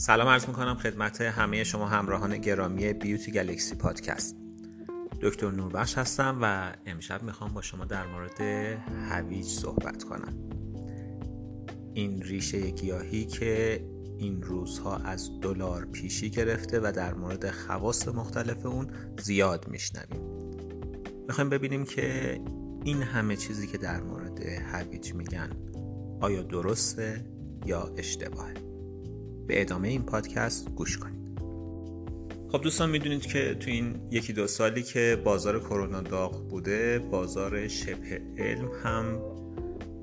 سلام عرض می‌کنم خدمت همه شما همراهان گرامی بیوتی گلکسی پادکست. دکتر نوربخش هستم و امشب می‌خوام با شما در مورد هویج صحبت کنم. این ریشه گیاهی که این روزها از دلار پیشی گرفته و در مورد خواص مختلف اون زیاد میشنویم. می‌خوایم ببینیم که این همه چیزی که در مورد هویج میگن آیا درسته یا اشتباهه. به ادامه این پادکست گوش کنید خب دوستان می‌دونید که تو این یکی دو سالی که بازار کرونا داغ بوده بازار شبه علم هم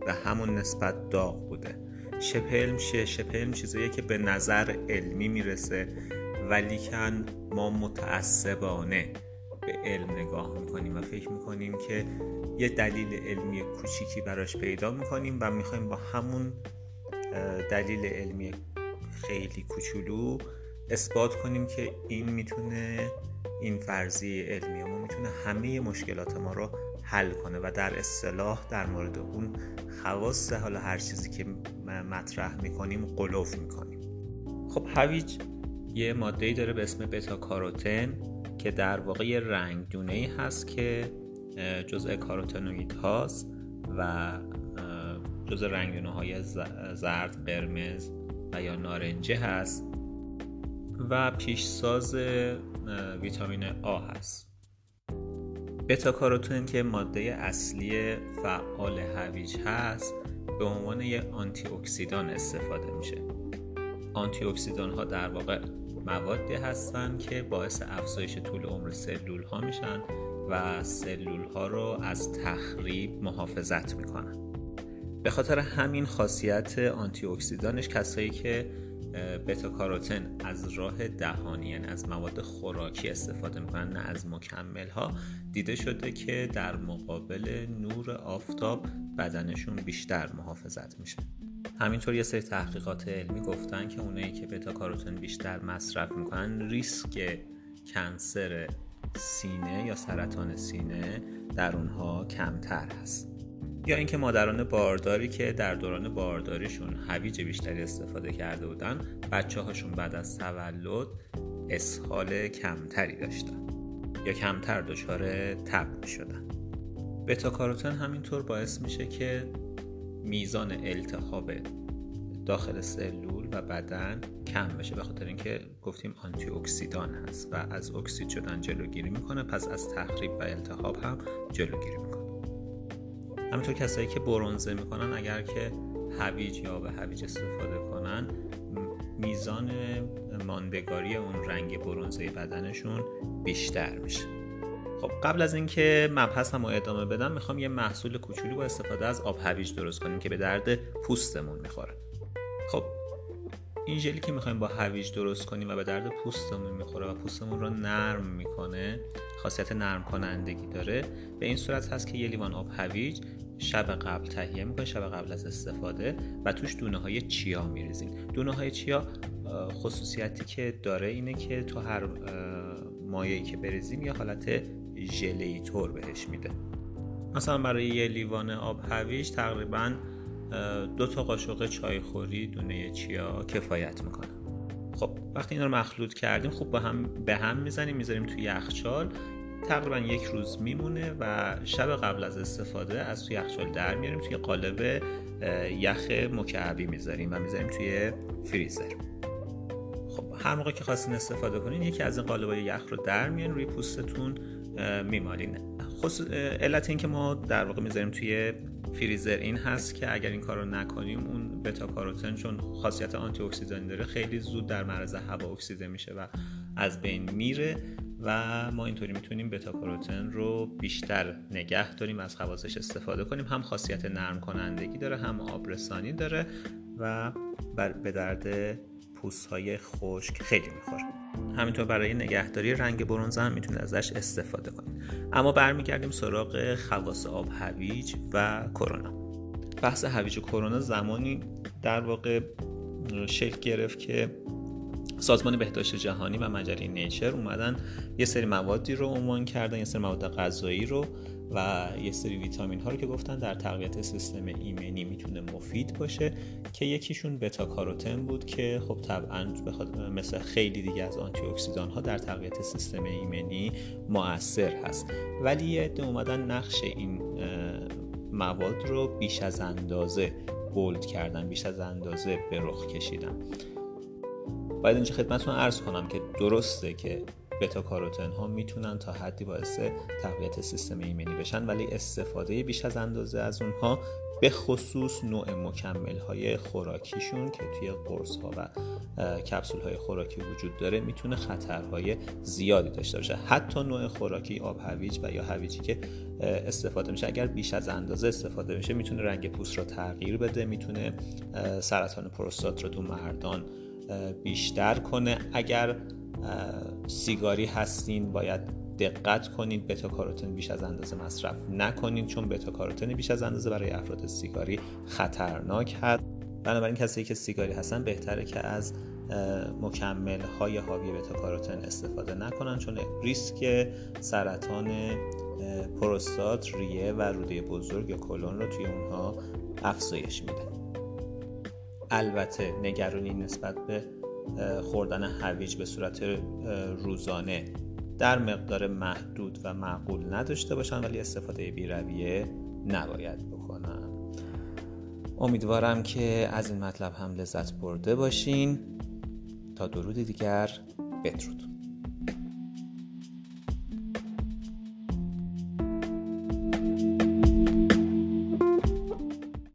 به همون نسبت داغ بوده شبه علم چیه؟ شبه علم چیزاییه که به نظر علمی می‌رسه ولیکن ما متعصبانه به علم نگاه می‌کنیم و فکر می‌کنیم که یه دلیل علمی کوچیکی براش پیدا می‌کنیم و می‌خوایم با همون دلیل علمی خیلی کوچولو اثبات کنیم که این می‌تونه این فرضیه علمی ما می‌تونه همه مشکلات ما رو حل کنه و در اصطلاح در مورد اون خواص حالا هر چیزی که مطرح می‌کنیم قلوف می‌کنیم. خب هویج یه ماده ای داره به اسم بتا کاروتن که در واقع یه رنگ دونه ای هست که جزء کاروتنوید هاست و جزء رنگدونه های زرد قرمز یا نارنجه هست و پیشساز ویتامین آ هست. بتا کاروتین که ماده اصلی فعال هویج هست به عنوان یک آنتی اکسیدان استفاده میشه. آنتی اکسیدان ها در واقع موادی هستند که باعث افزایش طول عمر سلول ها میشن و سلول ها رو از تخریب محافظت می‌کنن. به خاطر همین خاصیت آنتی اکسیدانش کسایی که بتا کاروتن از راه دهانی یعنی از مواد خوراکی استفاده می‌کنن نه از مکمل ها دیده شده که در مقابل نور آفتاب بدنشون بیشتر محافظت میشه. همینطور یه سری تحقیقات علمی گفتن که اونایی که بتا کاروتن بیشتر مصرف می‌کنن ریسک کنسر سینه یا سرطان سینه در اونها کمتر هست. یا اینکه مادران بارداری که در دوران بارداریشون هویج بیشتری استفاده کرده بودن بچه هاشون بعد از تولد اسهال کمتری داشتن یا کمتر دچار تب می شدن بتا کاروتن همینطور باعث میشه که میزان التهاب داخل سلول و بدن کم بشه به خاطر اینکه گفتیم آنتی اکسیدان هست و از اکسید شدن جلوگیری می‌کنه پس از تخریب و التهاب هم جلوگیری می‌کنه. همینطور کسایی که برونزه می‌کنن اگر که هویج یا به هویج استفاده کنن میزان ماندگاری اون رنگ برونزه بدنشون بیشتر میشه. خب قبل از اینکه مبحثم رو ادامه بدم می‌خوام یه محصول کوچولی با استفاده از آب هویج درست کنیم که به درد پوستمون می‌خوره. خب این ژلی که می‌خوایم با هویج درست کنیم و به درد پوستمون می‌خوره و پوستمون رو نرم می‌کنه خاصیت نرم کنندگی داره. به این صورت هست که یه لیوان آب هویج شب قبل تهیه می‌کنید شب قبل از استفاده و توش دونه های چیا میریزین دونه های چیا خصوصیتی که داره اینه که تو هر مایعی که بریزیم یه حالت ژلی طور بهش میده. مثلا برای یه لیوان آب هویج تقریبا دو تا قاشق چایخوری دونه چیا کفایت می‌کنه. خب وقتی اینا رو مخلوط کردیم خوب با هم به هم می‌زنیم می‌ذاریم توی یخچال. تقریبا یک روز میمونه و شب قبل از استفاده از توی یخچال در میاریم توی قالب یخ مکعبی می‌ذاریم و می‌ذاریم توی فریزر. خب هر موقع که خواستین استفاده کنین یکی از این قالب یخ رو در میارین روی پوستتون میمالین. خصوص علت این که ما در واقع می‌ذاریم توی فریزر این هست که اگر این کار رو نکنیم اون بتا کاروتن چون خاصیت آنتی اکسیدانی داره خیلی زود در معرض هوا اکسیده میشه و از بین میره. و ما اینطوری می‌تونیم بتا کاروتن رو بیشتر نگه داریم از خواصش استفاده کنیم. هم خاصیت نرم کنندگی داره هم آبرسانی داره و به درد پوست های خشک خیلی می‌خوره. همینطور برای نگهداری رنگ برونزه هم می‌تونید ازش استفاده کنید. اما برمیگردیم سراغ خواص آب هویج و کرونا. بحث هویج و کرونا زمانی در واقع شکل گرفت که سازمان بهداشت جهانی و مجله نیچر اومدن یه سری موادی رو عنوان کردن یه سری مواد غذایی رو و یه سری ویتامین ها رو که گفتن در تقویت سیستم ایمنی می‌تونه مفید باشه که یکیشون بتا کاروتن بود که خب طبعا مثل خیلی دیگه از آنتی اکسیدان ها در تقویت سیستم ایمنی موثر هست. ولی یه اومدن نقش این مواد رو بیش از اندازه بولد کردن بیش از اندازه به رخ کشیدن. باید اینجا خدمتتون عرض کنم که درسته که بتا کاروتن ها می‌تونن تا حدی باعث تقویت سیستم ایمنی بشن ولی استفاده بیش از اندازه از اونها به خصوص نوع مکمل های خوراکیشون که توی قرص ها و کپسول های خوراکی وجود داره می‌تونه خطرهای زیادی داشته باشه. حتی نوع خوراکی آب هویج و یا هویجی که استفاده میشه اگر بیش از اندازه استفاده میشه می‌تونه رنگ پوست رو تغییر بده می‌تونه سرطان پروستات رو تو مردان بیشتر کنه. اگر سیگاری هستین باید دقت کنید بتا کاروتن بیش از اندازه مصرف نکنید چون بتا کاروتن بیش از اندازه برای افراد سیگاری خطرناک هست. بنابراین کسی که سیگاری هستن بهتره که از مکمل های حاوی بتا کاروتن استفاده نکنن چون ریسک سرطان پروستات ریه و روده بزرگ یا کلون رو توی اونها افزایش میده. البته نگرانی نسبت به خوردن هویج به صورت روزانه در مقدار محدود و معقول نداشته باشن ولی استفاده بیرویه نباید بکنن. امیدوارم که از این مطلب هم لذت برده باشین. تا درود دیگر بدرود.